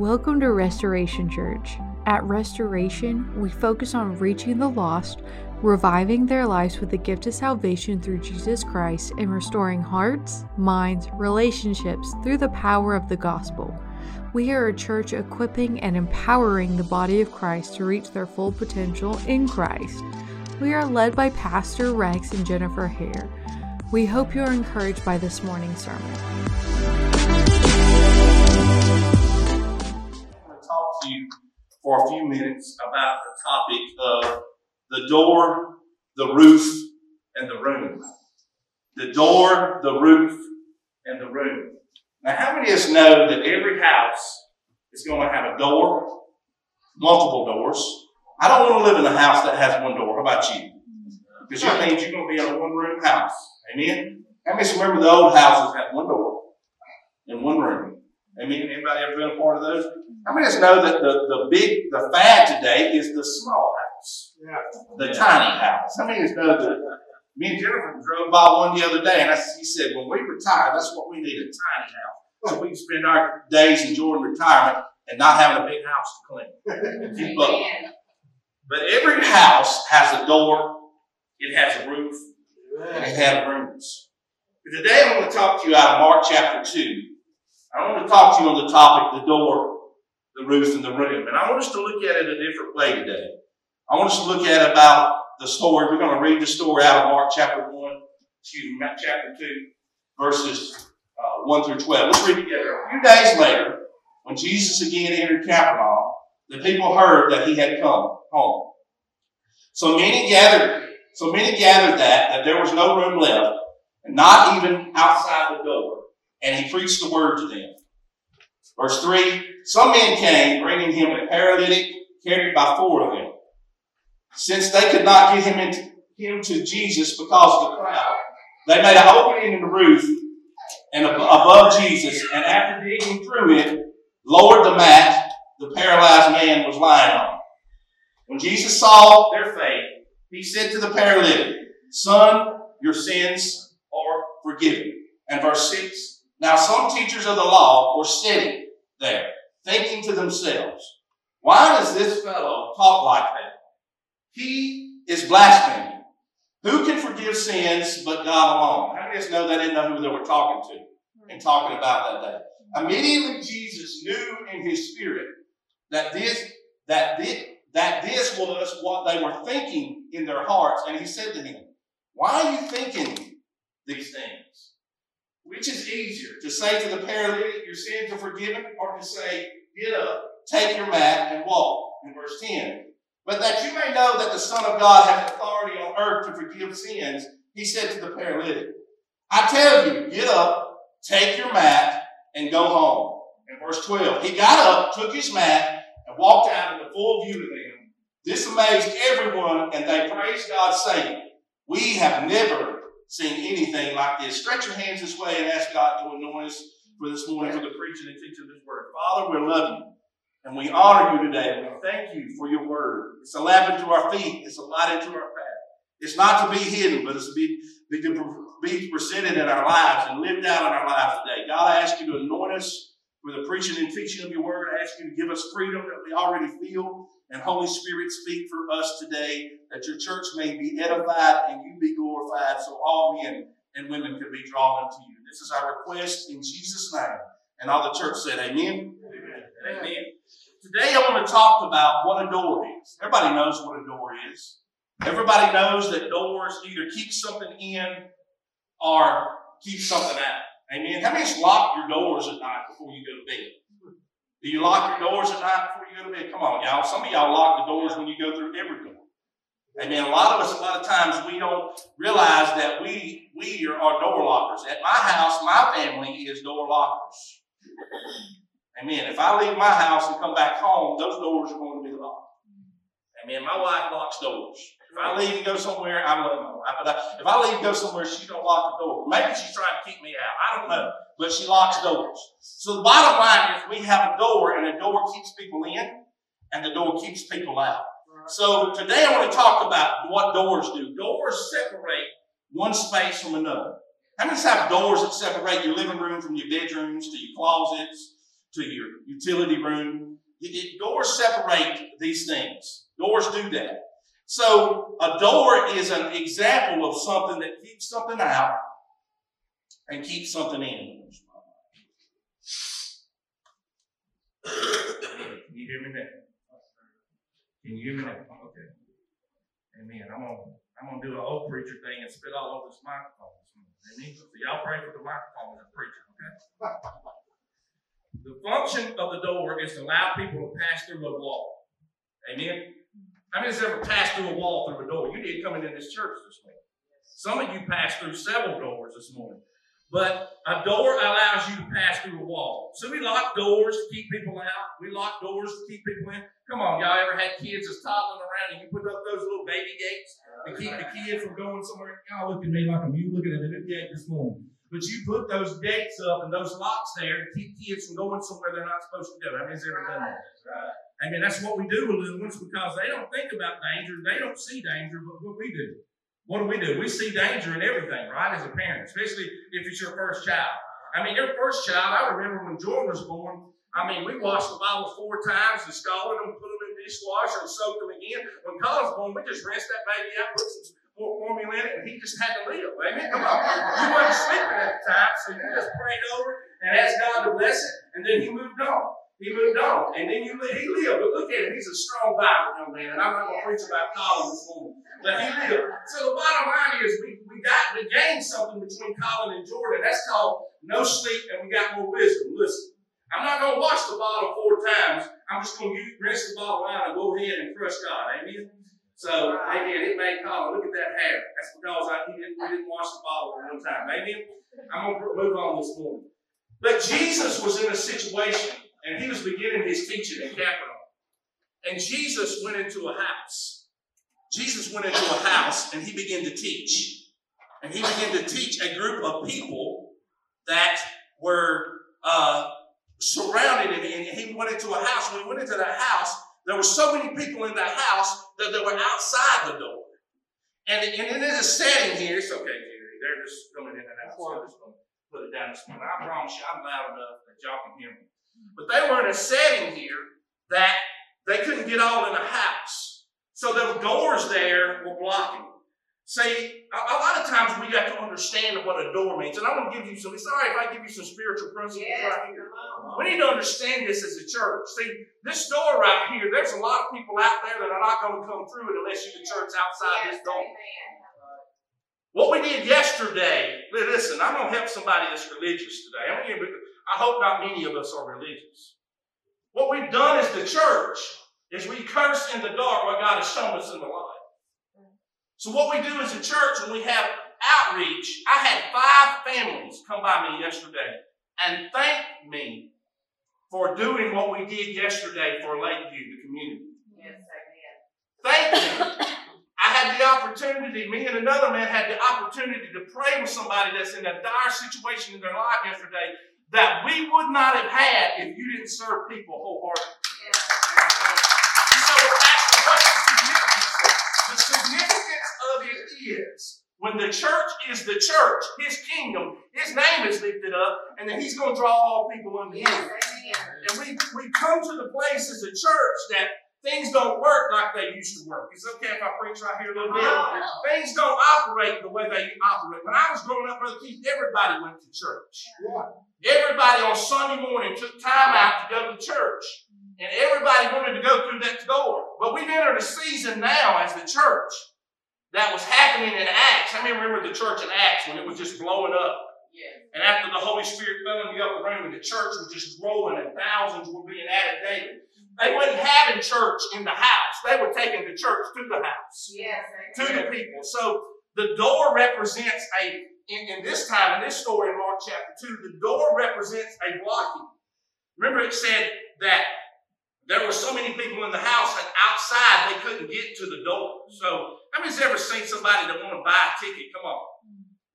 Welcome to Restoration Church. At Restoration, we focus on reaching the lost, reviving their lives with the gift of salvation through Jesus Christ, and restoring hearts, minds, relationships through the power of the gospel. We are a church equipping and empowering the body of Christ to reach their full potential in Christ. We are led by Pastor Rex and Jennifer Hare. We hope you are encouraged by this morning's sermon. You for a few minutes about the topic of the door, the roof, and the room. The door, the roof, and the room. Now, how many of us know that every house is going to have a door, multiple doors? I don't want to live in a house that has one door. How about you? Because that means you're going to be in a one room house. Amen? How many remember the old houses had one door and one room? Amen? Anybody ever been a part of those? How many of us know that the, the big, the fad today is the small house? The tiny house. How many of us know that? Me and Jennifer drove by one the other day, and I, he said, when we retire, that's what we need, a tiny house. So we can spend our days enjoying retirement and not having a big house to clean and keep up. But every house has a door, it has a roof, and it has rooms. But today I want to talk to you out of Mark chapter 2. I want to talk to you on the topic, the door, the roof, and the room. And I want us to look at it a different way today. I want us to look at about the story. We're going to read the story out of Mark chapter 1, excuse me, chapter 2, verses uh, 1 through 12. Let's read together. A few days later, when Jesus again entered Capernaum, the people heard that he had come home. So many gathered, so many gathered that, that there was no room left, and not even outside the door. And he preached the word to them. Verse 3, some men came, bringing him a paralytic carried by four of them. Since they could not get him into him to Jesus because of the crowd, they made an opening in the roof and above Jesus, and after digging through it, lowered the mat the paralyzed man was lying on. When Jesus saw their faith, he said to the paralytic, Son, your sins are forgiven. And verse 6, now some teachers of the law were sitting there, thinking to themselves, Why does this fellow talk like that? He is blaspheming. Who can forgive sins but God alone? How many of us know they didn't know who they were talking to and talking about that day? Immediately Jesus knew in his spirit that this, that this, that this was what they were thinking in their hearts. And he said to him, Why are you thinking these things? Which is easier, to say to the paralytic, Your sins are forgiven, or to say, Get up, take your mat, and walk? In verse 10. But that you may know that the Son of God has authority on earth to forgive sins, he said to the paralytic, I tell you, get up, take your mat, and go home. In verse 12, he got up, took his mat, and walked out in the full view of them. This amazed everyone, and they praised God, saying, We have never seen anything like this. Stretch your hands this way and ask God to anoint us for this morning for the preaching and teaching of His Word. Father, we love you. And we honor you today. We thank you for your word. It's a lamp into our feet. It's a light into our path. It's not to be hidden, but it's to be, be, to be presented in our lives and lived out in our lives today. God, I ask you to anoint us for the preaching and teaching of your word. I ask you to give us freedom that we already feel. And Holy Spirit, speak for us today that your church may be edified and you be glorified so all men and women can be drawn unto you. This is our request in Jesus' name. And all the church said, Amen. Amen. Amen. Today I want to talk about what a door is. Everybody knows what a door is. Everybody knows that doors either keep something in or keep something out. Amen. How many lock your doors at night before you go to bed? Do you lock your doors at night before you go to bed? Come on, y'all. Some of y'all lock the doors when you go through every door. Amen. A lot of us, a lot of times, we don't realize that we we are, are door lockers. At my house, my family is door lockers. Amen. If I leave my house and come back home, those doors are going to be locked. Amen. My wife locks doors. If I leave and go somewhere, I love my wife. But if I leave and go somewhere, she don't lock the door. Maybe she's trying to keep me out. I don't know. But she locks doors. So the bottom line is we have a door, and a door keeps people in, and the door keeps people out. So today I want to talk about what doors do. Doors separate one space from another. How many have doors that separate your living room from your bedrooms to your closets, to your utility room. It, doors separate these things. Doors do that. So a door is an example of something that keeps something out and keeps something in. Can you hear me now? Can you hear me now? Oh, okay. Amen. I'm gonna I'm gonna do an old preacher thing and spit all over this microphone. Amen. So y'all pray for the microphone as preacher, okay? The function of the door is to allow people to pass through a wall. Amen. How many has ever passed through a wall through a door? You did coming in this church this morning. Some of you passed through several doors this morning. But a door allows you to pass through a wall. So we lock doors to keep people out. We lock doors to keep people in. Come on, y'all ever had kids that's toddling around and you put up those little baby gates to keep the kid from going somewhere? Y'all look at me like I'm you looking at a new gate this morning. But you put those gates up and those locks there to keep kids from going somewhere they're not supposed to go. How many's ever done that? I mean, that's what we do with little ones because they don't think about danger. They don't see danger, but what we do. What do we do? We see danger in everything, right, as a parent, especially if it's your first child. I mean, your first child, I remember when Jordan was born, I mean, we washed the bottle four times and scalded them, put them in the dishwasher and soaked them again. When Collins was born, we just rinsed that baby out, put some more formula in it, and he just had to live. Amen. Come on. You wasn't sleeping at the time, so you just prayed over it and asked God to bless it, and then he moved on. He moved on. And then you he lived. But look at him. He's a strong Bible young man. And I'm not going to preach about Colin this morning. But he lived. So the bottom line is we, we got we gained something between Colin and Jordan. That's called no sleep and we got more wisdom. Listen. I'm not going to wash the bottle four times. I'm just going to rinse the bottle out and go ahead and trust God. Amen. So, amen. It made Colin, look at that hair. That's because I, he didn't, we didn't wash the bottle one time. Amen. I'm going to move on this morning. But Jesus was in a situation and he was beginning his teaching in Capernaum. And Jesus went into a house. Jesus went into a house and he began to teach. And he began to teach a group of people that were uh, surrounded him. And he went into a house. When he went into the house, there were so many people in the house that they were outside the door. And, and in this setting here, it's okay, Jerry. They're just coming in and out. So I'm just going to put it down this morning. I promise you, I'm loud enough that y'all can hear me. But they were in a setting here that they couldn't get all in a house. So the doors there were blocking. See, a, a, lot of times we got to understand what a door means. And I want to give you some, sorry if I give you some spiritual principles yes, right here. We need to understand this as a church. See, this door right here, there's a lot of people out there that are not going to come through it unless you're the church outside yes, this door. What we did yesterday, listen, I'm going to help somebody that's religious today. I'm going to I hope not many of us are religious. What we've done as the church is we curse in the dark what God has shown us in the light. So what we do as a church when we have outreach, I had five families come by me yesterday and thank me for doing what we did yesterday for Lakeview, the community. Yes, did. Thank you. I had the opportunity, me and another man had the opportunity to pray with somebody that's in a dire situation in their life yesterday that we would not have had if you didn't serve people wholeheartedly. So what's the significance? The significance of it is when the church is the church, his kingdom, his name is lifted up, and then he's going to draw all people unto him. And we, we come to the place as a church that Things don't work like they used to work. It's okay if I preach right here a little bit. Oh. Things don't operate the way they operate. When I was growing up, Brother Keith, everybody went to church. Yeah. Everybody on Sunday morning took time out to go to church. And everybody wanted to go through that door. But we've entered a season now as the church that was happening in Acts. I mean, remember the church in Acts when it was just blowing up? Yeah. And after the Holy Spirit fell in the upper room and the church was just growing and thousands were being added daily. They wasn't having church in the house. They were taking the church to the house. Yes, to the people. So the door represents a, in, in this time, in this story in Mark chapter 2, the door represents a blocking. Remember it said that there were so many people in the house and outside they couldn't get to the door. So, how many's ever seen somebody that want to buy a ticket? Come on.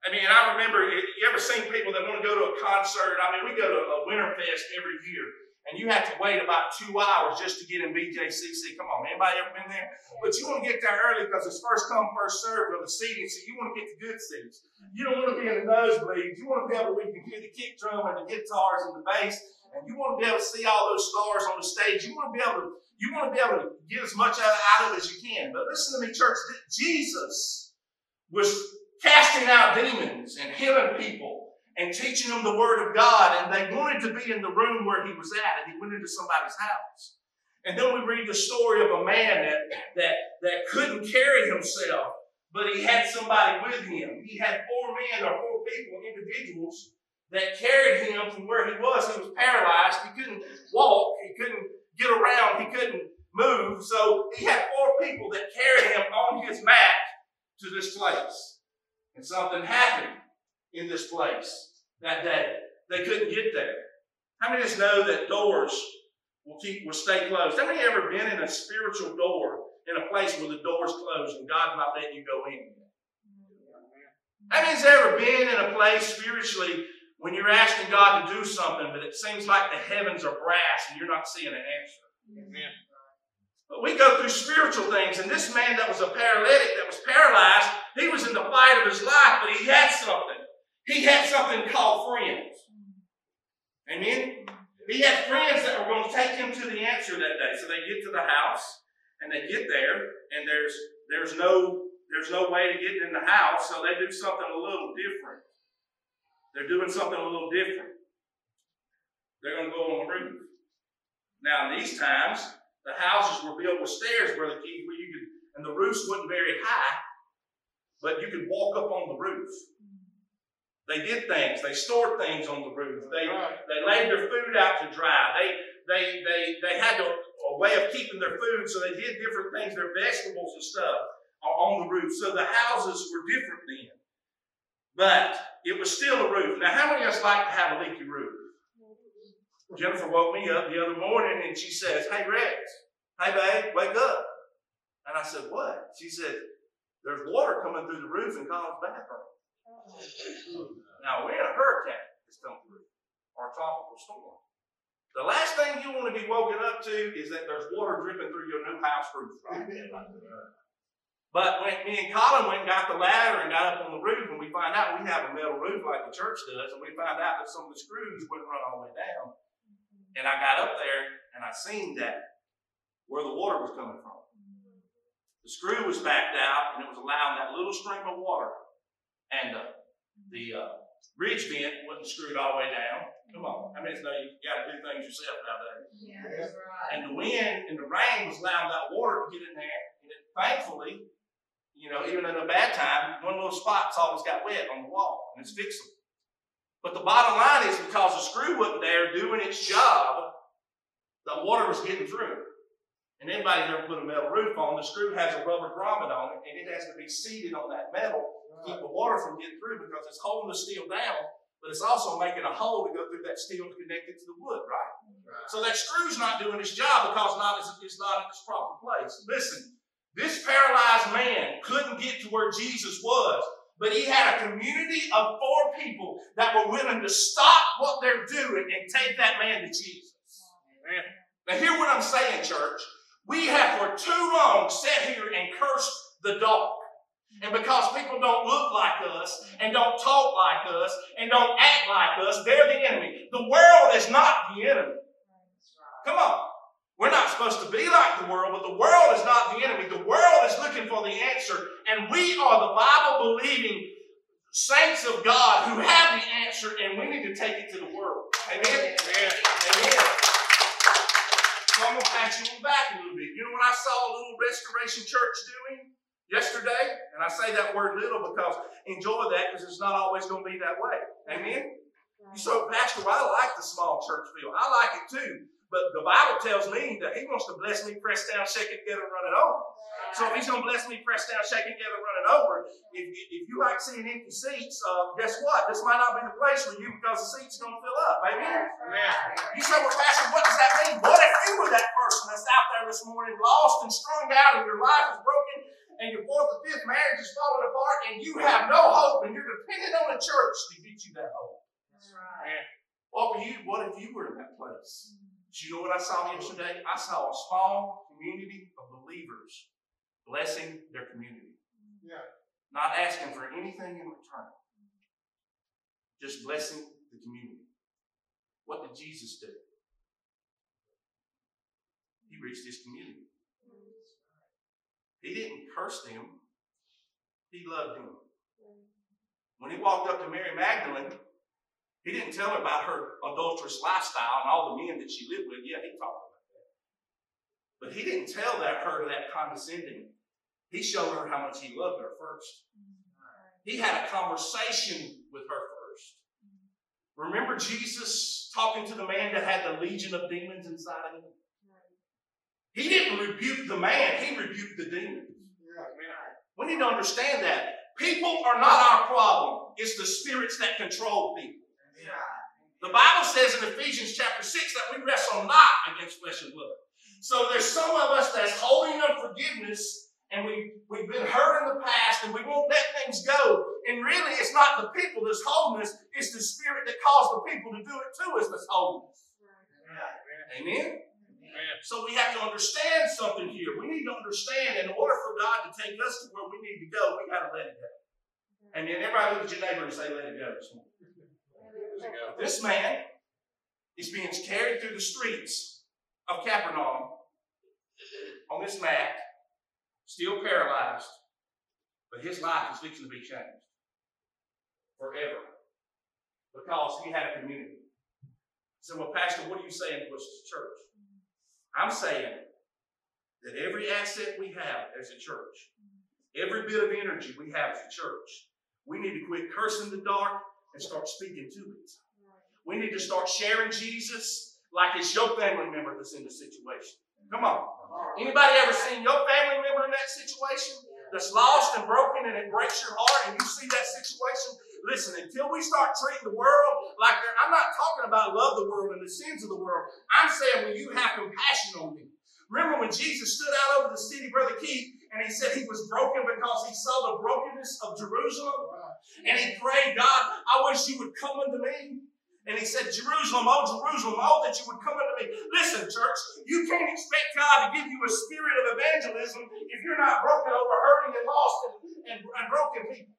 I mean, I remember, you ever seen people that want to go to a concert? I mean, we go to a Winterfest every year and you have to wait about two hours just to get in BJCC. Come on, anybody ever been there? But you want to get there early because it's first come, first served for the seating, so you want to get the good seats. You don't want to be in the nosebleeds. You want to be able to hear the kick drum and the guitars and the bass and you want to be able to see all those stars on the stage. You want to be able to, you want to be able to get as much out of it as you can. But listen to me, church. Jesus was casting out demons and healing people and teaching them the word of God, and they wanted to be in the room where he was at, and he went into somebody's house. And then we read the story of a man that, that, that couldn't carry himself, but he had somebody with him. He had four men or four people, individuals, that carried him from where he was. He was paralyzed. He couldn't walk. He couldn't get around. He couldn't move. So he had four people that carried him on his mat to this place. And something happened in this place that day. They couldn't get there. How many of us know that doors will keep will stay closed? How many ever been in a spiritual door in a place where the door's closed and God's not letting you go in? How many has ever been in a place spiritually when you're asking God to do something, but it seems like the heavens are brass and you're not seeing an answer? Amen. But we go through spiritual things, and this man that was a paralytic, that was paralyzed, he was in the fight of his life, but he had something. He had something called friends. Amen? He had friends that were going to take him to the answer that day. So they get to the house, and they get there, and there's there's no there's no way to get in the house, so they do something a little different. They're doing something a little different. They're going to go on the roof. Now, in these times, the houses were built with stairs, Brother Keith, where you could, and the roofs wasn't very high, but you could walk up on the roof. They did things. They stored things on the roof. They, they laid their food out to dry. They, they, they, they had a, a way of keeping their food, so they did different things, their vegetables and stuff uh, on the roof. So the houses were different then. But it was still a roof. Now, how many of us like to have a leaky roof? Jennifer woke me up the other morning and she says, Hey, Rex, hey, babe, wake up. And I said, What? She said, There's water coming through the roof in Colin's bathroom. Now, we're in a hurricane that's come through, or a tropical storm. The last thing you want to be woken up to is that there's water dripping through your new house roof. Right? But when me and Colin went and got the ladder and got up on the roof, and we find out we have a metal roof like the church does, and we find out that some of the screws wouldn't run all the way down. And I got up there and I seen that where the water was coming from. The screw was backed out and it was allowing that little stream of water. And uh, the uh, ridge vent wasn't screwed all the way down. Come on. I mean, know you got to do things yourself nowadays. Yeah, that's right. And the wind and the rain was allowing that water to get in there. And it, thankfully, you know, even in a bad time, one little spot's always got wet on the wall and it's fixable. But the bottom line is because the screw wasn't there doing its job, the water was getting through. And anybody's ever put a metal roof on, the screw has a rubber grommet on it, and it has to be seated on that metal to keep the water from getting through because it's holding the steel down, but it's also making a hole to go through that steel to connect it to the wood, right? right. So that screw's not doing its job because not, it's not in its proper place. Listen, this paralyzed man couldn't get to where Jesus was but he had a community of four people that were willing to stop what they're doing and take that man to Jesus. Amen. Now, hear what I'm saying, church. We have for too long sat here and cursed the dog. And because people don't look like us and don't talk like us and don't act like us, they're the enemy. The world is not the enemy. Come on. We're not supposed to be like the world, but the world is not the enemy. The world is looking for the answer, and we are the Bible believing saints of God who have the answer, and we need to take it to the world. Amen? Amen. Amen. So I'm going to pat you on the back a little bit. You know what I saw a little restoration church doing yesterday? And I say that word little because enjoy that because it's not always going to be that way. Amen? You say, Pastor, well, I like the small church feel. I like it too. But the Bible tells me that He wants to bless me, press down, shake it together, and run it over. So if He's going to bless me, press down, shake it together, run it over, if, if you like seeing empty seats, uh, guess what? This might not be the place for you because the seats are going to fill up. Amen? Amen. You say, well, Pastor, what does that mean? What if you were that person that's out there this morning, lost and strung out, and your life is broken, and your fourth or fifth marriage is falling apart, and you have no hope, and you're dependent on the church to get you that hope? That's right. What were you? What if you were in that place? Do you know what I saw yesterday? I saw a small community of believers blessing their community. Yeah. Not asking for anything in return. Just blessing the community. What did Jesus do? He reached his community. He didn't curse them, he loved them. When he walked up to Mary Magdalene, he didn't tell her about her adulterous lifestyle and all the men that she lived with. Yeah, he talked about that. But he didn't tell that her that condescending. He showed her how much he loved her first. He had a conversation with her first. Remember Jesus talking to the man that had the legion of demons inside of him? He didn't rebuke the man, he rebuked the demons. We need to understand that. People are not our problem. It's the spirits that control people. The Bible says in Ephesians chapter 6 that we wrestle not against flesh and blood. So there's some of us that's holding unforgiveness and we, we've been hurt in the past and we won't let things go. And really, it's not the people that's holding us, it's the spirit that caused the people to do it to us that's holding us. Amen? So we have to understand something here. We need to understand in order for God to take us to where we need to go, we got to let it go. And then everybody look at your neighbor and say, let it go. This man is being carried through the streets of Capernaum on this mat, still paralyzed, but his life is fixing to be changed forever because he had a community. So, well, Pastor, what are you saying to us as a church? I'm saying that every asset we have as a church, every bit of energy we have as a church, we need to quit cursing the dark and start speaking to it. We need to start sharing Jesus like it's your family member that's in the situation. Come on. Anybody ever seen your family member in that situation that's lost and broken and it breaks your heart and you see that situation? Listen, until we start treating the world like I'm not talking about love the world and the sins of the world. I'm saying when you have compassion on me. Remember when Jesus stood out over the city, Brother Keith, and he said he was broken because he saw the brokenness of Jerusalem? And he prayed, God, I wish you would come unto me. And he said, Jerusalem, oh Jerusalem, oh that you would come unto me. Listen, church, you can't expect God to give you a spirit of evangelism if you're not broken over hurting and lost and, and, and broken people.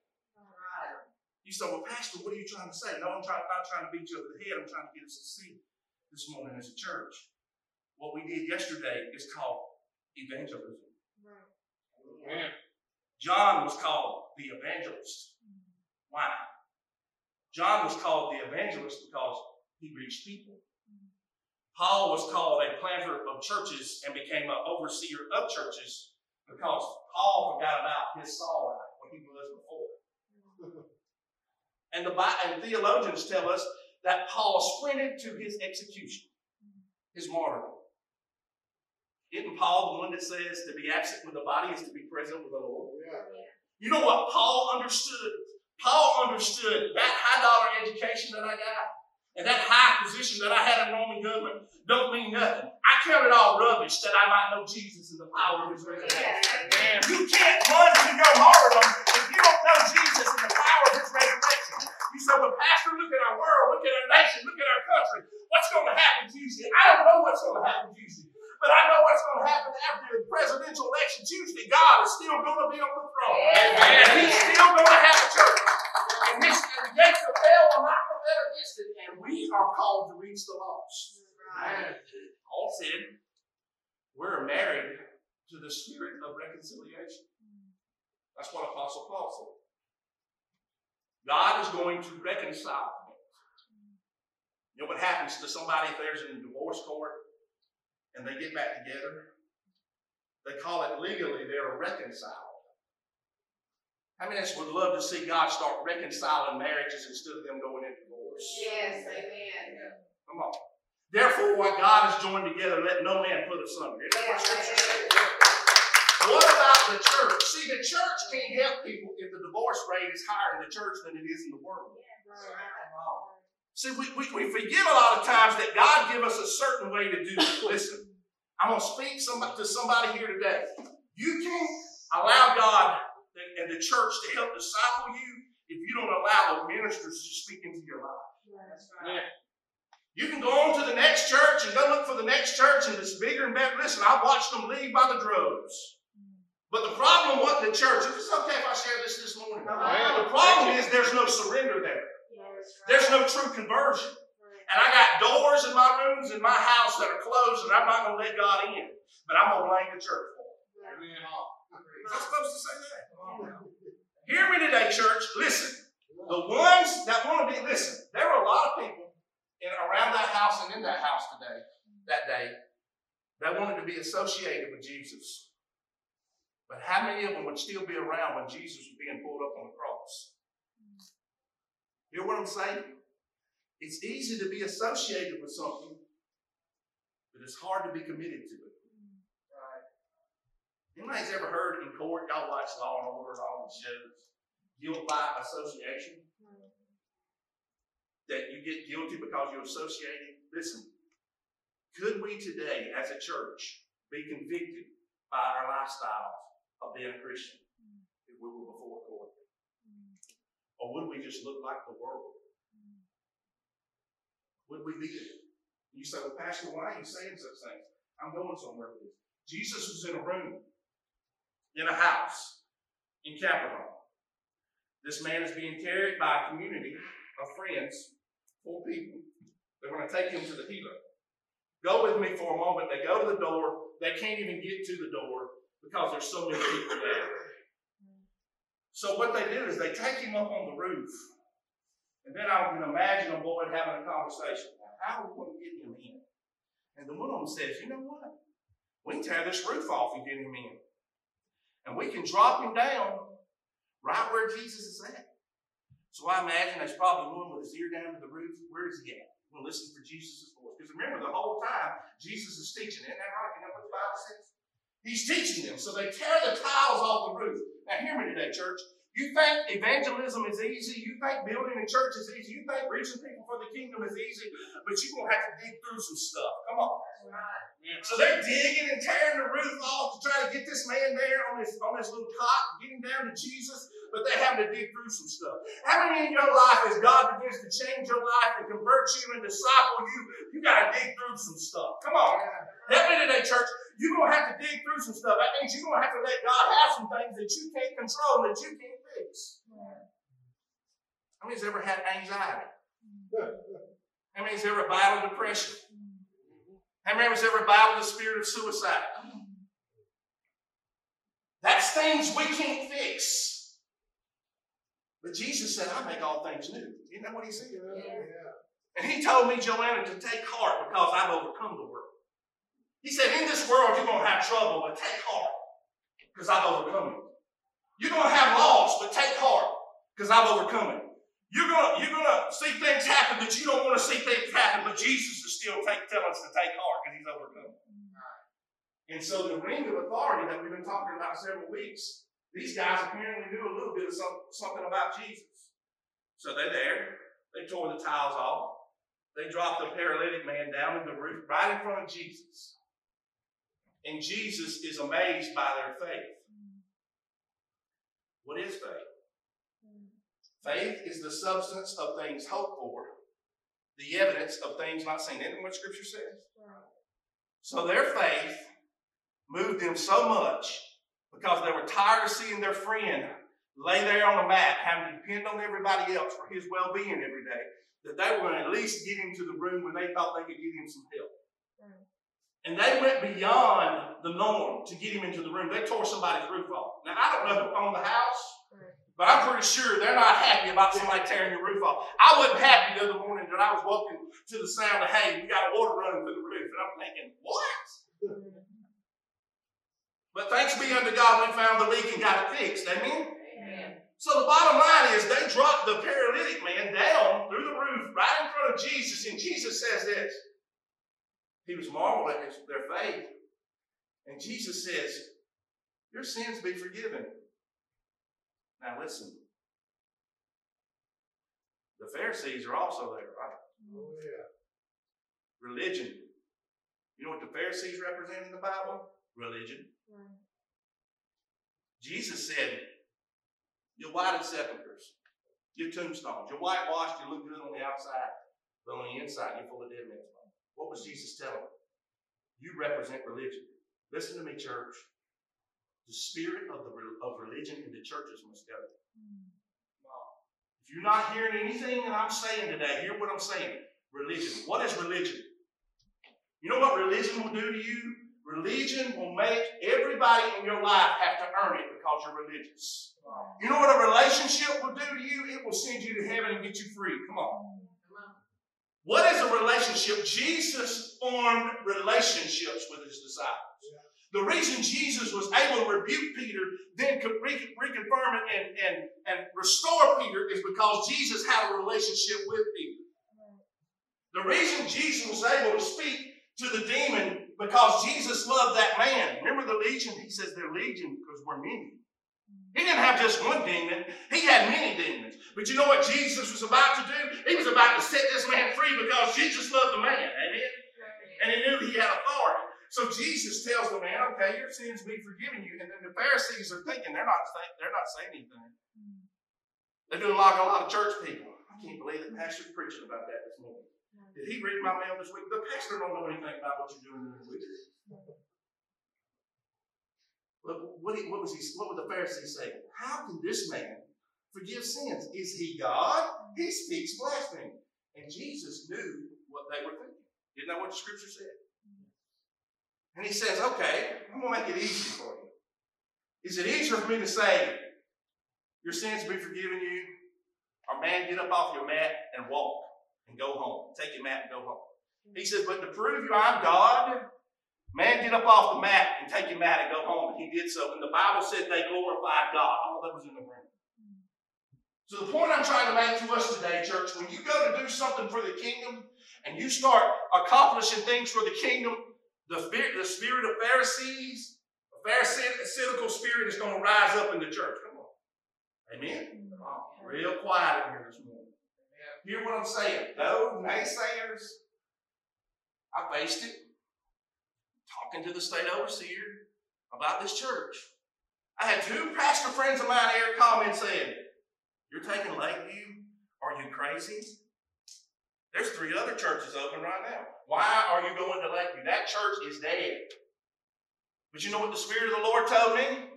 You say, well, Pastor, what are you trying to say? No, I'm trying, not trying to beat you over the head. I'm trying to get us to see this morning as a church. What we did yesterday is called evangelism. Right. John was called the evangelist. Mm-hmm. Why? John was called the evangelist because he reached people. Mm-hmm. Paul was called a planter of churches and became an overseer of churches because Paul forgot about his Saul life, what he was before. And the and theologians tell us that Paul sprinted to his execution, his martyrdom. Isn't Paul the one that says to be absent with the body is to be present with the Lord? Yeah. You know what Paul understood? Paul understood that high dollar education that I got and that high position that I had in Roman government don't mean nothing. I count it all rubbish that I might know Jesus and the power of his resurrection. You can't run to your martyrdom if you don't know Jesus and the power of his resurrection. You say, well, Pastor, look at our world, look at our nation, look at our country. What's going to happen Tuesday? I don't know what's going to happen Tuesday. But I know what's going to happen after the presidential election Tuesday. God is still going to be on the throne. And he's still going to have a church. And, this, and the gates of hell will not prevail against it. And we are called to reach the lost. Right. Paul said, we're married to the spirit of reconciliation. That's what Apostle Paul said. God is going to reconcile You know what happens to somebody if there's in divorce court and they get back together? They call it legally they're reconciled. How many of us would love to see God start reconciling marriages instead of them going into divorce? Yes, amen. Come on. Therefore, what God has joined together, let no man put asunder. What about the church? See, the church can't help people if the divorce rate is higher in the church than it is in the world. See, we, we, we forget a lot of times that God give us a certain way to do it. Listen, I'm going to speak somebody, to somebody here today. You can't allow God and the church to help disciple you you don't allow the ministers to speak into your life. Right. You can go on to the next church and go look for the next church and it's bigger and better. Listen, I've watched them leave by the droves. Mm. But the problem with the church, if it's okay if I share this this morning, uh-huh. the problem is there's no surrender there. There's no true conversion. and I got doors in my rooms in my house that are closed, and I'm not going to let God in. But I'm going to blame the church for it. I'm supposed to say that. Hear me today, church. Listen. The ones that want to be, listen, there were a lot of people in, around that house and in that house today, that day, that wanted to be associated with Jesus. But how many of them would still be around when Jesus was being pulled up on the cross? Hear what I'm saying? It's easy to be associated with something, but it's hard to be committed to it. Right? Anybody's ever heard in court, y'all watch Law and Order and all these shows, guilt by association? Hmm. That you get guilty because you're associating? Listen, could we today, as a church, be convicted by our lifestyles of being a Christian hmm. if we were before court? Hmm. Or would we just look like the world? Would we be? You say, well, Pastor, why are you saying such things? I'm going somewhere with this. Jesus was in a room, in a house, in Capernaum. This man is being carried by a community of friends, four people. They're going to take him to the healer. Go with me for a moment. They go to the door. They can't even get to the door because there's so many people there. So what they do is they take him up on the roof. And then I can imagine a boy having a conversation. How are we going to get him in? And the one of them says, you know what? We can tear this roof off and get him in. And we can drop him down right where Jesus is at. So I imagine there's probably one with his ear down to the roof. Where is he at? We'll listen for Jesus' voice. Because remember, the whole time, Jesus is teaching. Isn't that right? You know what the Bible says? He's teaching them. So they tear the tiles off the roof. Now, hear me today, church. You think evangelism is easy. You think building a church is easy. You think reaching people for the kingdom is easy. But you're going to have to dig through some stuff. Come on. So they're digging and tearing the roof off to try to get this man there on this, on this little cot, getting down to Jesus, but they have to dig through some stuff. How many in your life, as God begins to change your life and convert you and disciple you, you got to dig through some stuff? Come on. Help me today, church. You're going to have to dig through some stuff. That means you're going to have to let God have some things that you can't control, that you can't fix. How many's ever had anxiety? How many's ever battled depression? How many's ever battled the spirit of suicide? That's things we can't fix. But Jesus said, I make all things new. Isn't that what he said? Yeah. And he told me, Joanna, to take heart because I've overcome the world. He said, In this world, you're going to have trouble, but take heart because I've overcome it. You're going to have loss, but take heart because I've overcome it. You're going you're gonna see things happen that you don't want to see things happen, but Jesus is still telling us to take heart because he's overcome. And so the ring of authority that we've been talking about several weeks, these guys apparently knew a little bit of some, something about Jesus. So they're there. They tore the tiles off. They dropped the paralytic man down in the roof right in front of Jesus. And Jesus is amazed by their faith. What is faith? Mm. Faith is the substance of things hoped for, the evidence of things not seen. Isn't what Scripture says? So their faith moved them so much because they were tired of seeing their friend lay there on a mat, having to depend on everybody else for his well being every day, that they were going to at least get him to the room where they thought they could get him some help. Mm. And they went beyond the norm to get him into the room. They tore somebody's roof off. Now, I don't know who owned the house, but I'm pretty sure they're not happy about somebody tearing your roof off. I wasn't happy the other morning that I was walking to the sound of, hey, we got water running through the roof. And I'm thinking, what? But thanks be unto God, we found the leak and got it fixed. Amen? Amen. So the bottom line is they dropped the paralytic man down through the roof right in front of Jesus, and Jesus says this. He was marveled at their faith. And Jesus says, Your sins be forgiven. Now listen. The Pharisees are also there, right? Oh, yeah. Religion. You know what the Pharisees represent in the Bible? Religion. Right. Jesus said, You're white as sepulchres. You're tombstones. You're whitewashed. You look good on the outside. But on the inside, you're full of dead men's. What was Jesus telling them? You represent religion. Listen to me, church. The spirit of, the, of religion in the churches must go. If you're not hearing anything that I'm saying today, hear what I'm saying. religion. What is religion? You know what religion will do to you? Religion will make everybody in your life have to earn it because you're religious. You know what a relationship will do to you? It will send you to heaven and get you free. Come on. What is a relationship? Jesus formed relationships with his disciples. The reason Jesus was able to rebuke Peter, then re- reconfirm it and, and, and restore Peter is because Jesus had a relationship with Peter. The reason Jesus was able to speak to the demon because Jesus loved that man. Remember the legion? He says they're legion because we're many. He didn't have just one demon, he had many demons. But you know what Jesus was about to do? He was about to set this man free because Jesus loved the man. Amen? And he knew he had authority. So Jesus tells the man, okay, your sins be forgiven you. And then the Pharisees are thinking, they're not, they're not saying anything. They're doing like a lot of church people. I can't believe that pastor's preaching about that this morning. Did he read my mail this week? The pastor don't know anything about what you're doing in the week. What, what, what, was he, what would the Pharisees say? How can this man forgive sins? Is he God? He speaks blasphemy. And Jesus knew what they were thinking. Isn't that what the scripture said? And he says, okay, I'm going to make it easy for you. Is it easier for me to say, your sins be forgiven you, or man, get up off your mat and walk and go home? Take your mat and go home. He says, but to prove you I'm God, Man, get up off the mat and take your mat and go home. And he did so. And the Bible said they glorified God. All that was in the room. So the point I'm trying to make to us today, church, when you go to do something for the kingdom and you start accomplishing things for the kingdom, the spirit, the spirit of Pharisees, a Pharisaical spirit is going to rise up in the church. Come on. Amen. Real quiet in here this morning. Hear what I'm saying? No naysayers. I faced it talking to the state overseer about this church. I had two pastor friends of mine here comment saying, You're taking Lakeview? Are you crazy? There's three other churches open right now. Why are you going to Lakeview? That church is dead. But you know what the Spirit of the Lord told me?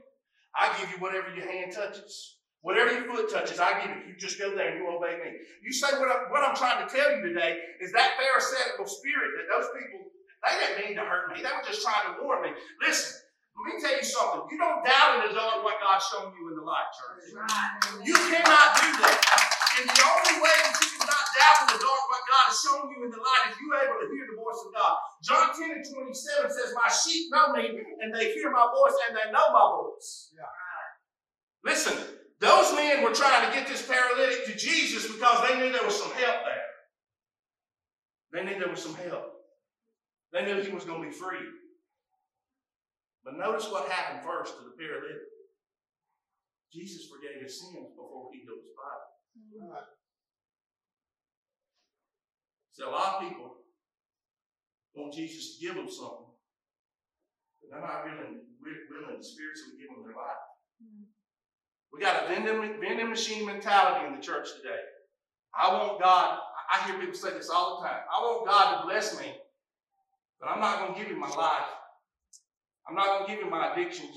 I give you whatever your hand touches. Whatever your foot touches, I give it. You just go there and you obey me. You say what, I, what I'm trying to tell you today is that Pharisaical spirit that those people they didn't mean to hurt me. They were just trying to warn me. Listen, let me tell you something. You don't doubt in the dark what God's shown you in the light, church. You cannot do that. And the only way that you cannot doubt in the dark what God has shown you in the light is you able to hear the voice of God. John 10 and 27 says, My sheep know me, and they hear my voice, and they know my voice. Yeah. Listen, those men were trying to get this paralytic to Jesus because they knew there was some help there. They knew there was some help. They knew he was going to be free. But notice what happened first to the paralytic. Jesus forgave his sins before he healed his body. Right. So a lot of people want Jesus to give them something, but they're not willing, willing to spiritually give them their life. Hmm. We got a vending, vending machine mentality in the church today. I want God, I hear people say this all the time. I want God to bless me but I'm not going to give him my life. I'm not going to give him my addictions.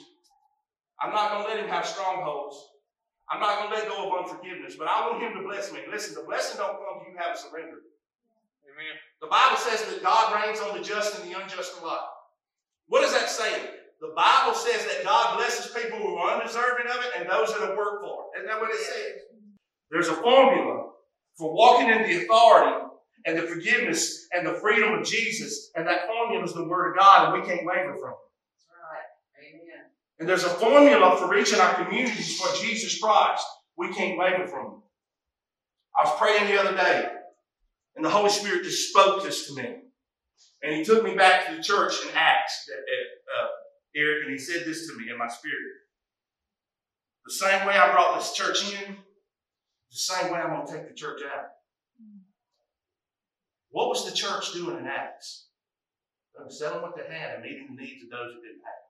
I'm not going to let him have strongholds. I'm not going to let go of unforgiveness, but I want him to bless me. Listen, the blessing don't come to you having surrendered. Amen. The Bible says that God rains on the just and the unjust alike. What does that say? The Bible says that God blesses people who are undeserving of it and those that have worked for it. Isn't that what it says? There's a formula for walking in the authority and the forgiveness and the freedom of Jesus. And that formula is the Word of God, and we can't waver from it. And there's a formula for reaching our communities for Jesus Christ. We can't waver from it. I was praying the other day, and the Holy Spirit just spoke this to me. And He took me back to the church in Acts, uh, Eric, and He said this to me in my spirit. The same way I brought this church in, the same way I'm going to take the church out. What was the church doing in Acts? They were selling what they had and meeting the needs of those who didn't have.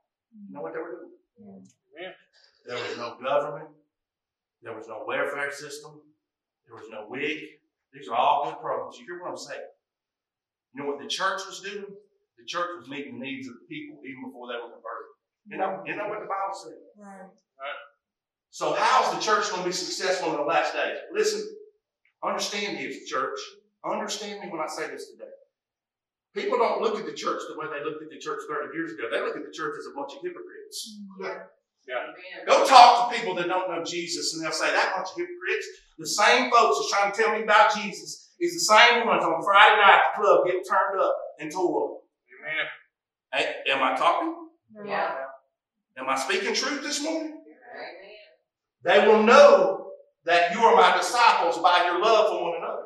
You know what they were doing? Yeah. There was no government. There was no welfare system. There was no WIC. These are all good programs. You hear what I'm saying? You know what the church was doing? The church was meeting the needs of the people even before they were converted. You know, you know what the Bible says? Right. right. So how's the church going to be successful in the last days? Listen, understand this, church. Understand me when I say this today. People don't look at the church the way they looked at the church 30 years ago. They look at the church as a bunch of hypocrites. Yeah. Amen. Go talk to people that don't know Jesus and they'll say, that bunch of hypocrites. The same folks that's trying to tell me about Jesus is the same ones on Friday night at the club getting turned up and tore up. Amen. Hey, am I talking? Yeah. Am I speaking truth this morning? Amen. They will know that you are my disciples by your love for one another.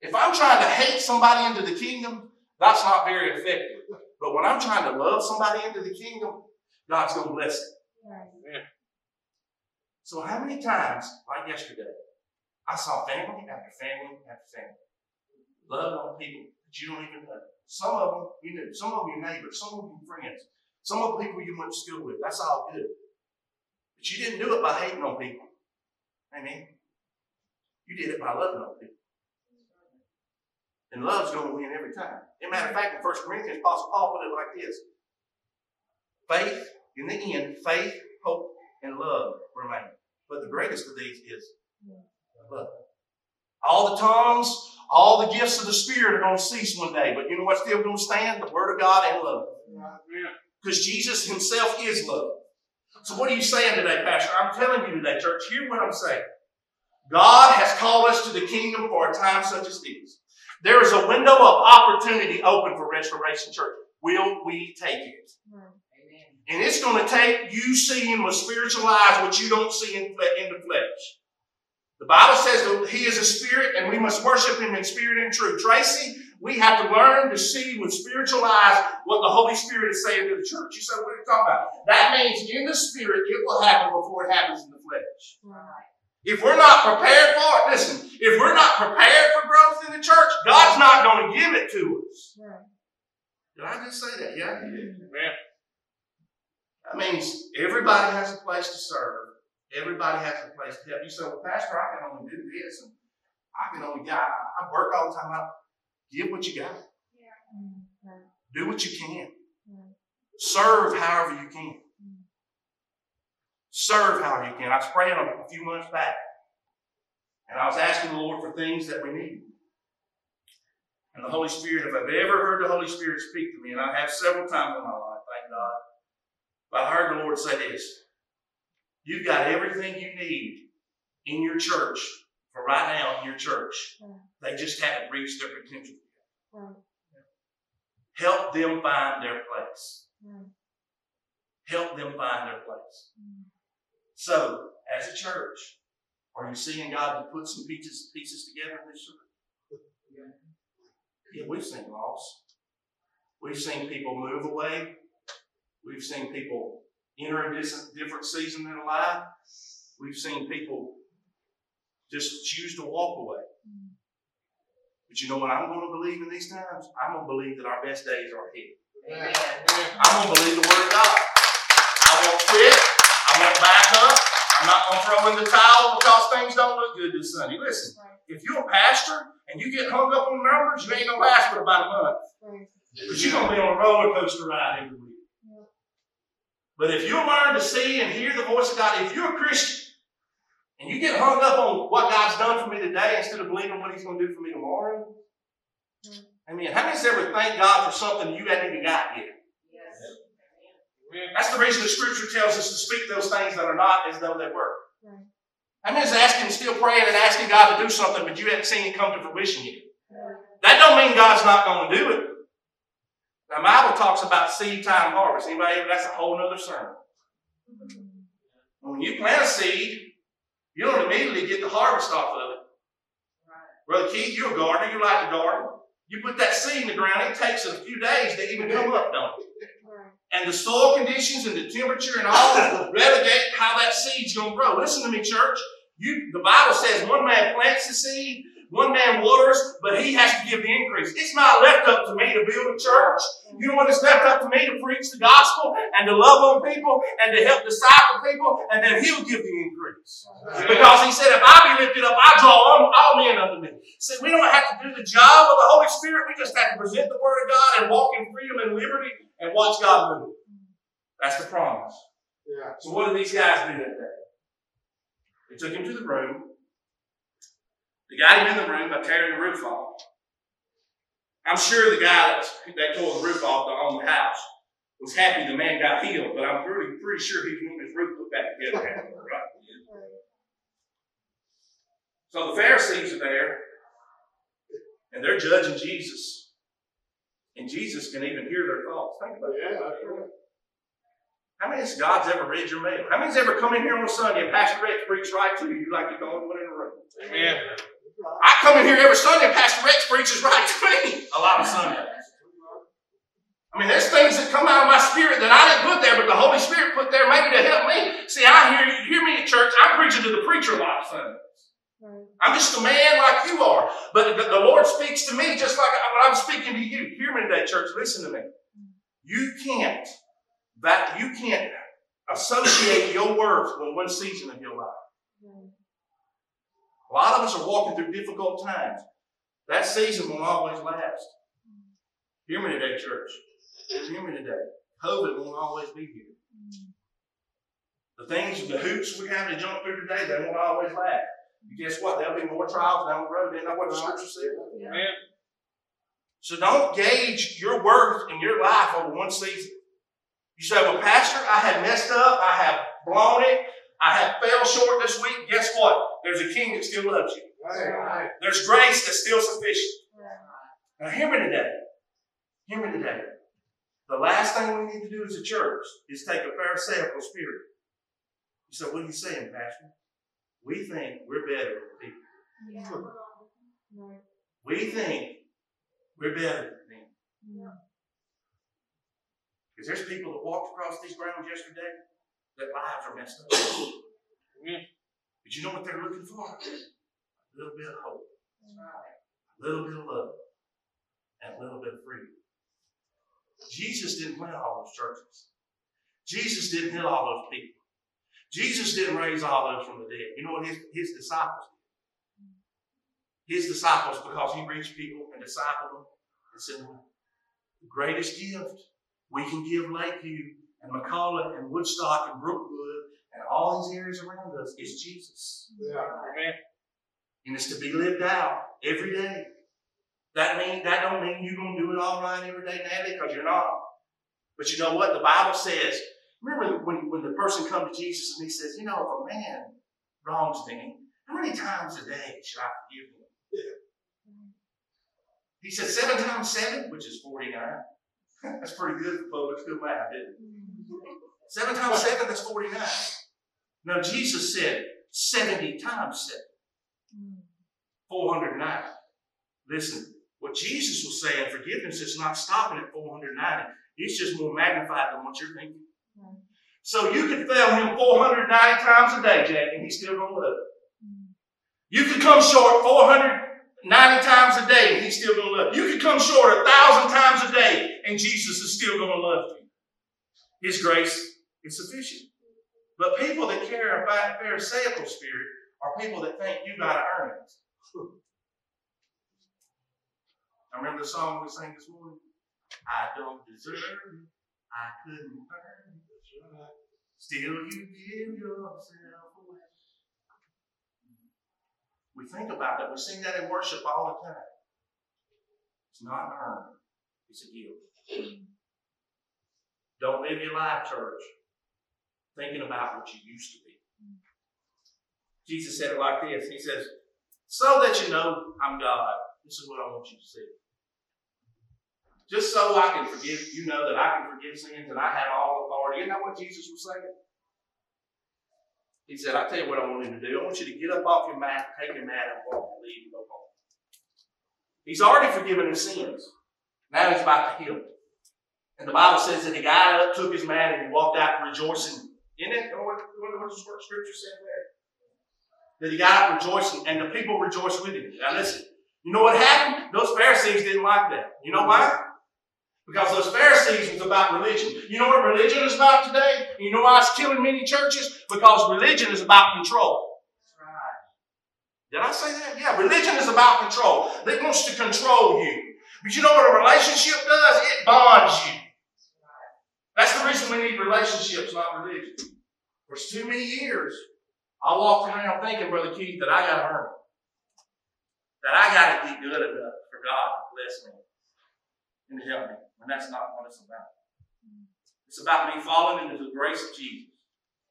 If I'm trying to hate somebody into the kingdom, that's not very effective. But when I'm trying to love somebody into the kingdom, God's going to bless it. So how many times, like yesterday, I saw family after family after family. Love on people that you don't even know. Some of them you knew, some of them your neighbors, some of them your friends, some of them people you went to school with. That's all good. But you didn't do it by hating on people. Amen. You did it by loving on people. And love's going to win every time. As a matter of fact, in 1 Corinthians, Apostle Paul put it like this. Faith, in the end, faith, hope, and love remain. But the greatest of these is love. All the tongues, all the gifts of the Spirit are going to cease one day. But you know what's still going to stand? The Word of God and love. Because Jesus Himself is love. So what are you saying today, Pastor? I'm telling you today, church, hear what I'm saying. God has called us to the kingdom for a time such as this. There is a window of opportunity open for Restoration Church. Will we take it? Amen. And it's going to take you seeing with spiritual eyes what you don't see in, in the flesh. The Bible says that He is a spirit and we must worship Him in spirit and truth. Tracy, we have to learn to see with spiritual eyes what the Holy Spirit is saying to the church. You said, what are you talking about? That means in the spirit it will happen before it happens in the flesh. Right. If we're not prepared for it, listen, if we're not prepared for growth in the church, God's not going to give it to us. Did I just say that? Yeah, I did. That means everybody has a place to serve. Everybody has a place to help. You say, well, Pastor, I can only do this, and I can only, God, I work all the time. I, give what you got. Mm-hmm. Do what you can. Mm-hmm. Serve however you can. Serve however you can. I was praying a few months back, and I was asking the Lord for things that we need. And the Holy Spirit, if I've ever heard the Holy Spirit speak to me, and I have several times in my life, thank God, but I heard the Lord say this You've got everything you need in your church for right now in your church. They just haven't reached their potential yet. Help them find their place. Help them find their place. Mm. So, as a church, are you seeing God to put some pieces, pieces together in this church? Yeah, we've seen loss. We've seen people move away. We've seen people enter a different season in life. We've seen people just choose to walk away. But you know what I'm going to believe in these times? I'm going to believe that our best days are ahead. Amen. I'm going to believe the Word of God. I won't quit. Won't back up. I'm not going to throw in the towel because things don't look good this Sunday. Listen, if you're a pastor and you get hung up on numbers, you ain't going to last but about a month. But you're going to be on a roller coaster ride every week. But if you learn to see and hear the voice of God, if you're a Christian and you get hung up on what God's done for me today instead of believing what He's going to do for me tomorrow, mm. I mean, how many ever thank God for something you haven't even got yet? That's the reason the Scripture tells us to speak those things that are not as though they were. Of us asking, still praying and asking God to do something, but you haven't seen it come to fruition yet? That don't mean God's not going to do it. The Bible talks about seed time harvest. Anybody? That's a whole other sermon. Mm-hmm. When you plant a seed, you don't immediately get the harvest off of it. Brother Keith, you're a gardener. You like to garden. You put that seed in the ground. It takes a few days to even come up, don't it? And the soil conditions and the temperature and all relegate how that seed's going to grow. Listen to me, church. You, the Bible says one man plants the seed, one man waters, but he has to give the increase. It's not left up to me to build a church. You know what? It's left up to me to preach the gospel and to love on people and to help disciple people, and then he'll give the increase. Because he said, if I be lifted up, I draw all, all men unto me. See, we don't have to do the job of the Holy Spirit. We just have to present the Word of God and walk in freedom and liberty and watch God move. That's the promise. Yeah. So what did these guys do that day? They took him to the room. They got him in the room by tearing the roof off. I'm sure the guy that, that tore the roof off the, on the house was happy the man got healed, but I'm pretty, pretty sure he's wanting his roof put back together. Right? So the Pharisees are there, and they're judging Jesus. And Jesus can even hear their thoughts. Think about. Yeah, right. How many has God's ever read your mail? How many's ever come in here on a Sunday and Pastor Rex preached right to you like the only one in the room? Amen. I come in here every Sunday and Pastor Rex preaches right to me a lot of Sundays. I mean, there's things that come out of my spirit that I didn't put there, but the Holy Spirit put there maybe to help me. See, I hear you hear me at church. I'm preaching to the preacher a lot of Sundays. I'm just a man like you are. But the, the Lord speaks to me just like I'm speaking to you. Hear me today, church. Listen to me. You can't that you can't associate your worth with one season of your life. A lot of us are walking through difficult times. That season won't always last. Hear me today, church. Hear me today. COVID won't always be here. The things, the hoops we have to jump through today, they won't always last. And guess what? There'll be more trials down the road. Isn't that what the scripture said? Amen. So don't gauge your worth in your life over one season. You say, well, Pastor, I have messed up. I have blown it. I have fell short this week. Guess what? There's a king that still loves you. Right. There's grace that's still sufficient. Now, hear me today. Hear me today. The last thing we need to do as a church is take a Pharisaical spirit. You say, what are you saying, Pastor? We think we're better than people. We think we're better than them. Because there's people that walked across these grounds yesterday that lives are messed up. But you know what they're looking for? A little bit of hope, a little bit of love, and a little bit of freedom. Jesus didn't plant all those churches. Jesus didn't heal all those people. Jesus didn't raise all those from the dead. You know what his, his disciples did? His disciples, because he reached people and discipled them and said, the greatest gift we can give Lakeview and McCullough and Woodstock and Brookwood and all these areas around us is Jesus. Yeah. Amen. And it's to be lived out every day. That mean that don't mean you're gonna do it all right every day, Natalie, because you're not. But you know what? The Bible says, remember when, when the person comes to Jesus and he says, you know, if a man wrongs me, how many times a day should I forgive him? He said seven times seven, which is 49. That's pretty good for public school math, isn't it? Mm-hmm. Seven times seven, that's 49. Now Jesus said 70 times seven. 409. Listen, what Jesus was saying, forgiveness is not stopping at 490. It's just more magnified than what you're thinking. So you could fail him 490 times a day, Jack, and he's still going to love you. You could come short 490 times a day, and he's still going to love you. You could come short a thousand times a day, and Jesus is still going to love you. His grace is sufficient. But people that care about a Pharisaical spirit are people that think you got to earn it. I remember the song we sang this morning. I don't deserve it. I couldn't earn it. Still, you give yourself away. We think about that. We sing that in worship all the time. It's not earned. It's a gift. Don't live your life, church, thinking about what you used to be. Jesus said it like this. He says, So that you know I'm God, this is what I want you to see. Just so I can forgive, you know that I can forgive sins and I have all authority. Isn't that what Jesus was saying? He said, I tell you what I want you to do. I want you to get up off your mat, take your mat, and walk and leave and go home. He's already forgiven his sins. Now he's about to heal. And the Bible says that he got up, took his mat, and he walked out rejoicing. Isn't it? What, what, what does scripture say there? That he got up rejoicing, and the people rejoiced with him. Now listen, you know what happened? Those Pharisees didn't like that. You know why? Because those Pharisees was about religion. You know what religion is about today? You know why it's killing many churches? Because religion is about control. Did I say that? Yeah, religion is about control. It wants to control you. But you know what a relationship does? It bonds you. That's the reason we need relationships, not religion. For too many years, I walked around thinking, Brother Keith, that I got to earn it. That I got to be good enough for God to bless me. and to help me. And that's not what it's about. It's about me falling into the grace of Jesus.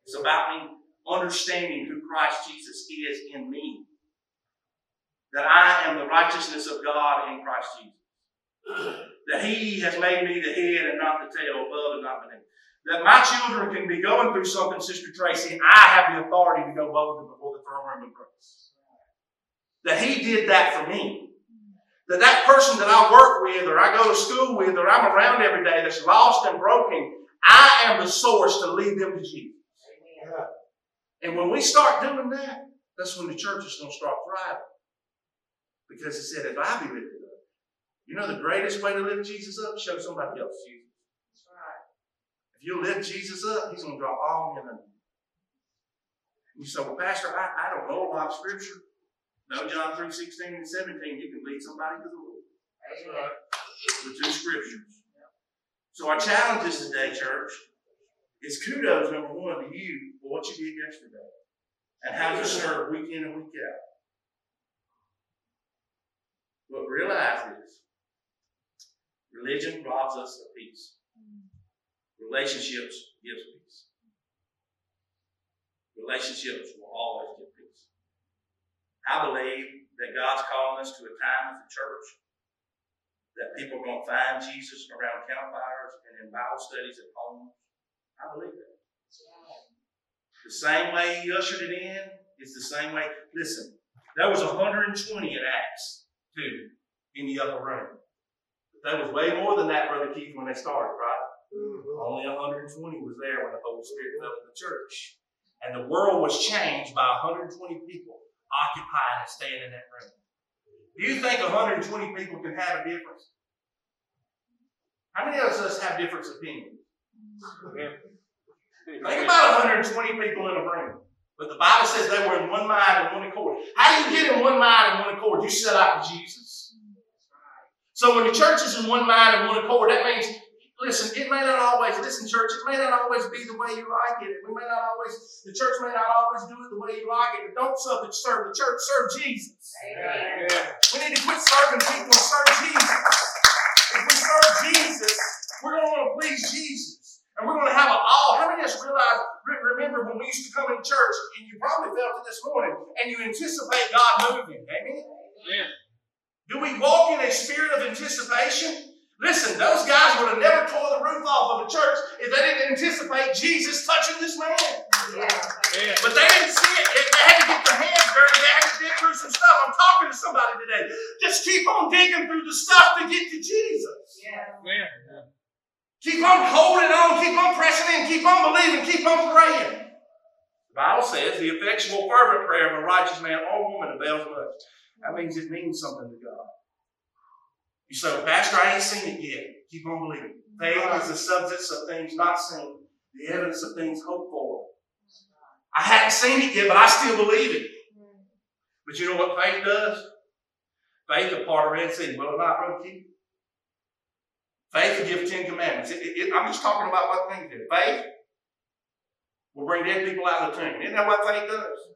It's about me understanding who Christ Jesus is in me. That I am the righteousness of God in Christ Jesus. That He has made me the head and not the tail, above and not beneath. That my children can be going through something, Sister Tracy, I have the authority to go boldly before the throne room of grace. That He did that for me. That that person that I work with, or I go to school with, or I'm around every day that's lost and broken, I am the source to lead them to Jesus. Amen. And when we start doing that, that's when the church is going to start thriving. Because it said, if I be up, you know the greatest way to lift Jesus up? Show somebody else Jesus. That's right. If you lift Jesus up, he's going to draw all men unto you. You say, well, Pastor, I, I don't know a lot of scripture. No, John 3, 16 and 17, you can lead somebody to the Lord. That's Amen. Right. The two scriptures. So our challenges today, church, is kudos, number one, to you for what you did yesterday. And how you serve week in and week out. But realize this. Religion robs us of peace. Mm. Relationships gives peace. Relationships will always give peace. I believe that God's calling us to a time as a church that people are going to find Jesus around campfires and in Bible studies at home. I believe that. The same way he ushered it in is the same way. Listen, there was 120 in Acts 2 in the upper room. There was way more than that, Brother Keith, when they started, right? Mm-hmm. Only 120 was there when the Holy Spirit fell in the church. And the world was changed by 120 people occupying and staying in that room. Do you think 120 people can have a difference? How many of us have different opinions? Think about 120 people in a room. But the Bible says they were in one mind and one accord. How do you get in one mind and one accord? You sell out to Jesus. So when the church is in one mind and one accord, that means, listen, it may not always, listen, church, it may not always be the way you like it. We may not always, the church may not always do it the way you like it, but don't serve the, serve the church, serve Jesus. Amen. We need to quit serving people and serve Jesus. If we serve Jesus, we're going to want to please Jesus. And we're going to have an all. Oh, how many of us realize, remember when we used to come in church, and you probably felt it this morning, and you anticipate God moving? Amen? Do we walk in a spirit of anticipation? Listen, those guys would have never tore the roof off of a church if they didn't anticipate Jesus touching this man. Yeah. But they didn't see it. They they had to get their hands dirty. They had to dig through some stuff. I'm talking to somebody today. Just keep on digging through the stuff to get to Jesus. Yeah. Keep on holding on. Keep on pressing in. Keep on believing. Keep on praying. The Bible says the effectual, fervent prayer of a righteous man or woman avails much. That means it means something to God. You say, Pastor, I ain't seen it yet. Keep on believing. Faith is the substance of things not seen, the evidence of things hoped for. I hadn't seen it yet, but I still believe it. But you know what faith does? Faith, a part of Red Sea. Well, not, Brother Keith. Faith will give Ten Commandments. It- it- it- I'm just talking about what things do. Faith will bring dead people out of the tomb. Isn't that what faith does?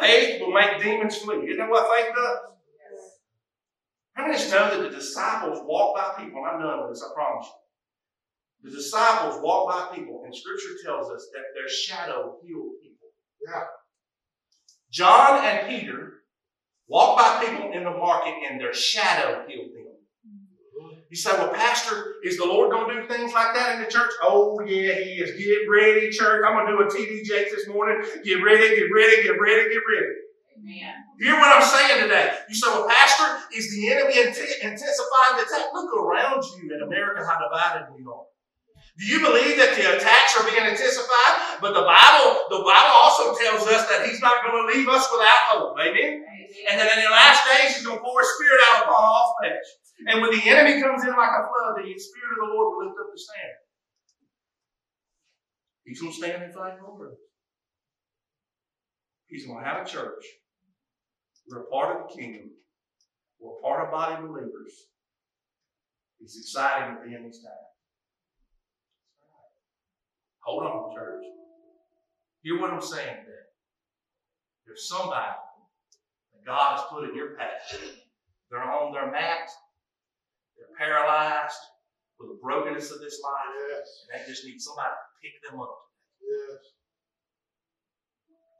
Faith will make demons flee. Isn't that what faith does? How many of us know that the disciples walked by people? And I'm done with this, I promise you. The disciples walked by people, and Scripture tells us that their shadow healed people. Yeah. John and Peter walked by people in the market, and their shadow healed them. You say, well, Pastor, is the Lord going to do things like that in the church? Oh, yeah, He is. Get ready, church. I'm going to do a TD Jakes this morning. Get ready, get ready, get ready, get ready. Amen. Hear what I'm saying today. You say, well, Pastor, is the enemy intensifying the attack? Look around you in America, how divided we are. Do you believe that the attacks are being intensified? But the Bible, the Bible also tells us that He's not going to leave us without hope. Amen? And that in the last days He's going to pour His Spirit out upon all flesh. And when the enemy comes in like a flood, the Spirit of the Lord will lift up the stand. He's going to stand and fight over us. He's going to have a church. We're a part of the kingdom. We're a part of body believers. It's exciting to be in these times. Hold on, church. Hear what I'm saying today. There's somebody that God has put in your path. They're on their mat. They're paralyzed with the brokenness of this life, Yes. and they just need somebody to pick them up. Yes.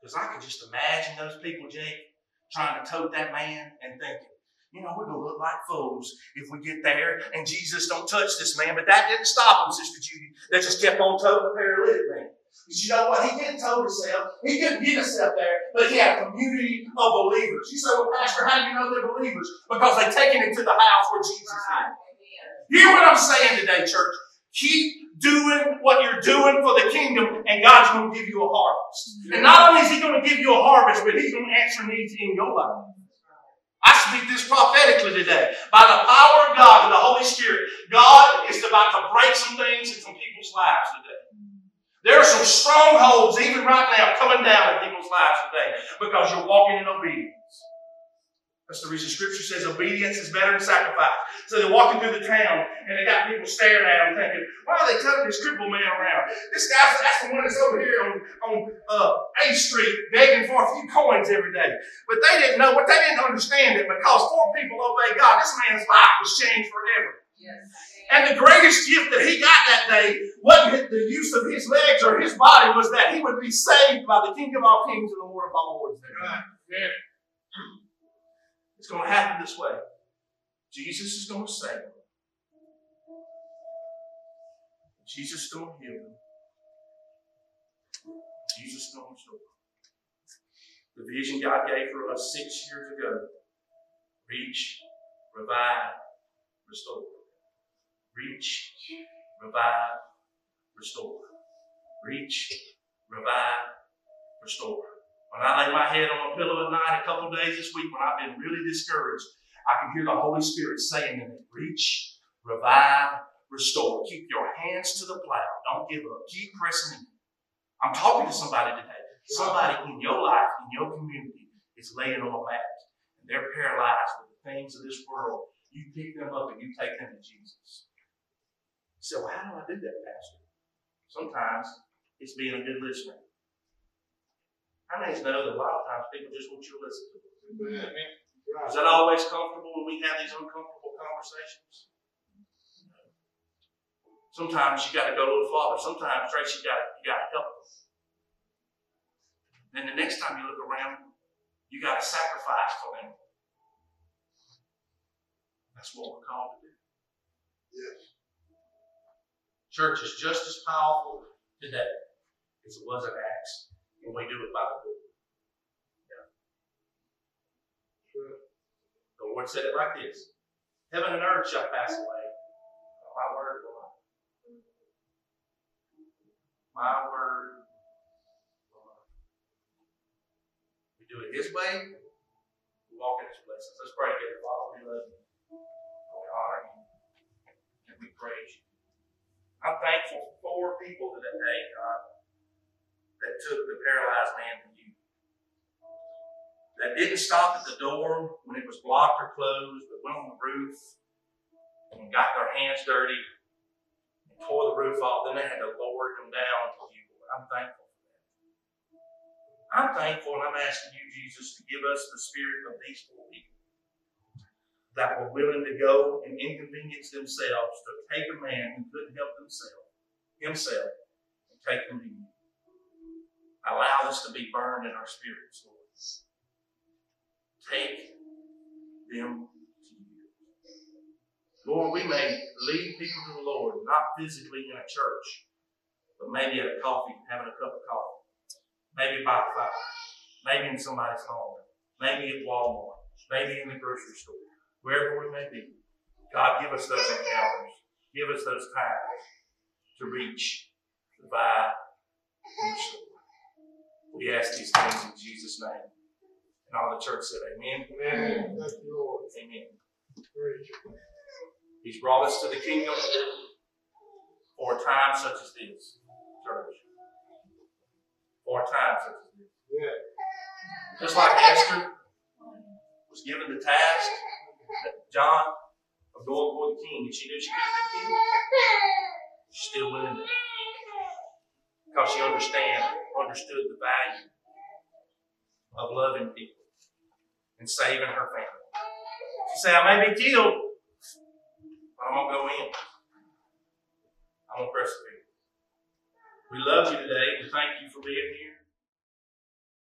Because I can just imagine those people, Jake, trying to tote that man and thinking, you know, we're going to look like fools if we get there and Jesus don't touch this man. But that didn't stop him, Sister Judy. They just kept on toting the paralytic man. Because you know what? He didn't tote himself. He couldn't get himself there, but he had a community of believers. You say, well, Pastor, how do you know they're believers? Because they taken him to the house where Jesus is. Hear what I'm saying today, church. Keep doing what you're doing for the kingdom, and God's going to give you a harvest. And not only is He going to give you a harvest, but He's going to answer needs in your life. I speak this prophetically today. By the power of God and the Holy Spirit, God is about to break some things in some people's lives today. There are some strongholds, even right now, coming down in people's lives today because you're walking in obedience. That's the reason Scripture says obedience is better than sacrifice. So they're walking through the town and they got people staring at them thinking, why are they tugging this crippled man around? This guy's that's the one that's over here on, on uh, A Street begging for a few coins every day. But they didn't know, but they didn't understand it because four people obey God. This man's life was changed forever. Yes. And the greatest gift that he got that day wasn't the use of his legs or his body, was that he would be saved by the King of all kings and the Lord of all lords. Right. Yeah. It's going to happen this way. Jesus is going to save him. Jesus is going to heal him. Jesus is going to restore him. The vision God gave for us six years ago reach, revive, restore. Reach, revive, restore. Reach, revive, restore. When I lay my head on a pillow at night a couple days this week, when I've been really discouraged, I can hear the Holy Spirit saying to me, reach, revive, restore. Keep your hands to the plow. Don't give up. Keep pressing in. I'm talking to somebody today. Somebody in your life, in your community, is laying on a mat and they're paralyzed with the things of this world. You pick them up and you take them to Jesus. Say, well, how do I do that, Pastor? Sometimes it's being a good listener. How many of us know that a lot of times people just want you to listen to them? Amen. Is that always comfortable when we have these uncomfortable conversations? Sometimes you got to go a little farther. Sometimes, Tracy, you got you got to help them. Then the next time you look around, you got to sacrifice for them. That's what we're called to do. Yes. Church is just as powerful today as it was in Acts when we do it by the book. Yeah. Sure. The Lord said it like this Heaven and earth shall pass away. but My word will not. My word will not. We do it His way, we walk in His blessings. Let's pray together, Father. We love you. We honor you. And we praise you. I'm thankful for people today, God, that took the paralyzed man to you that didn't stop at the door when it was blocked or closed, but went on the roof and got their hands dirty and tore the roof off. Then they had to lower them down to you. I'm thankful for that. I'm thankful and I'm asking you, Jesus, to give us the spirit of these four people that were willing to go and inconvenience themselves to take a man who couldn't help himself, himself, and take him to you. Allow this to be burned in our spirits, Lord. Take them to you. Lord, we may lead people to the Lord, not physically in a church, but maybe at a coffee, having a cup of coffee. Maybe by the fire. Maybe in somebody's home. Maybe at Walmart. Maybe in the grocery store. Wherever we may be. God, give us those encounters. Give us those times to reach, revive, and restore. We ask these things in Jesus' name. And all the church said, Amen. Amen. Thank you, Lord. Amen. He's brought us to the kingdom for a time such as this, church. For a time such as this. Yeah. Just like Esther was given the task, John, of going before the king, and she knew she could have been killed. She's still willing to. Because she understand, understood the value of loving people and saving her family. She said, I may be killed, but I'm gonna go in. I'm gonna persevere. We love you today. We thank you for being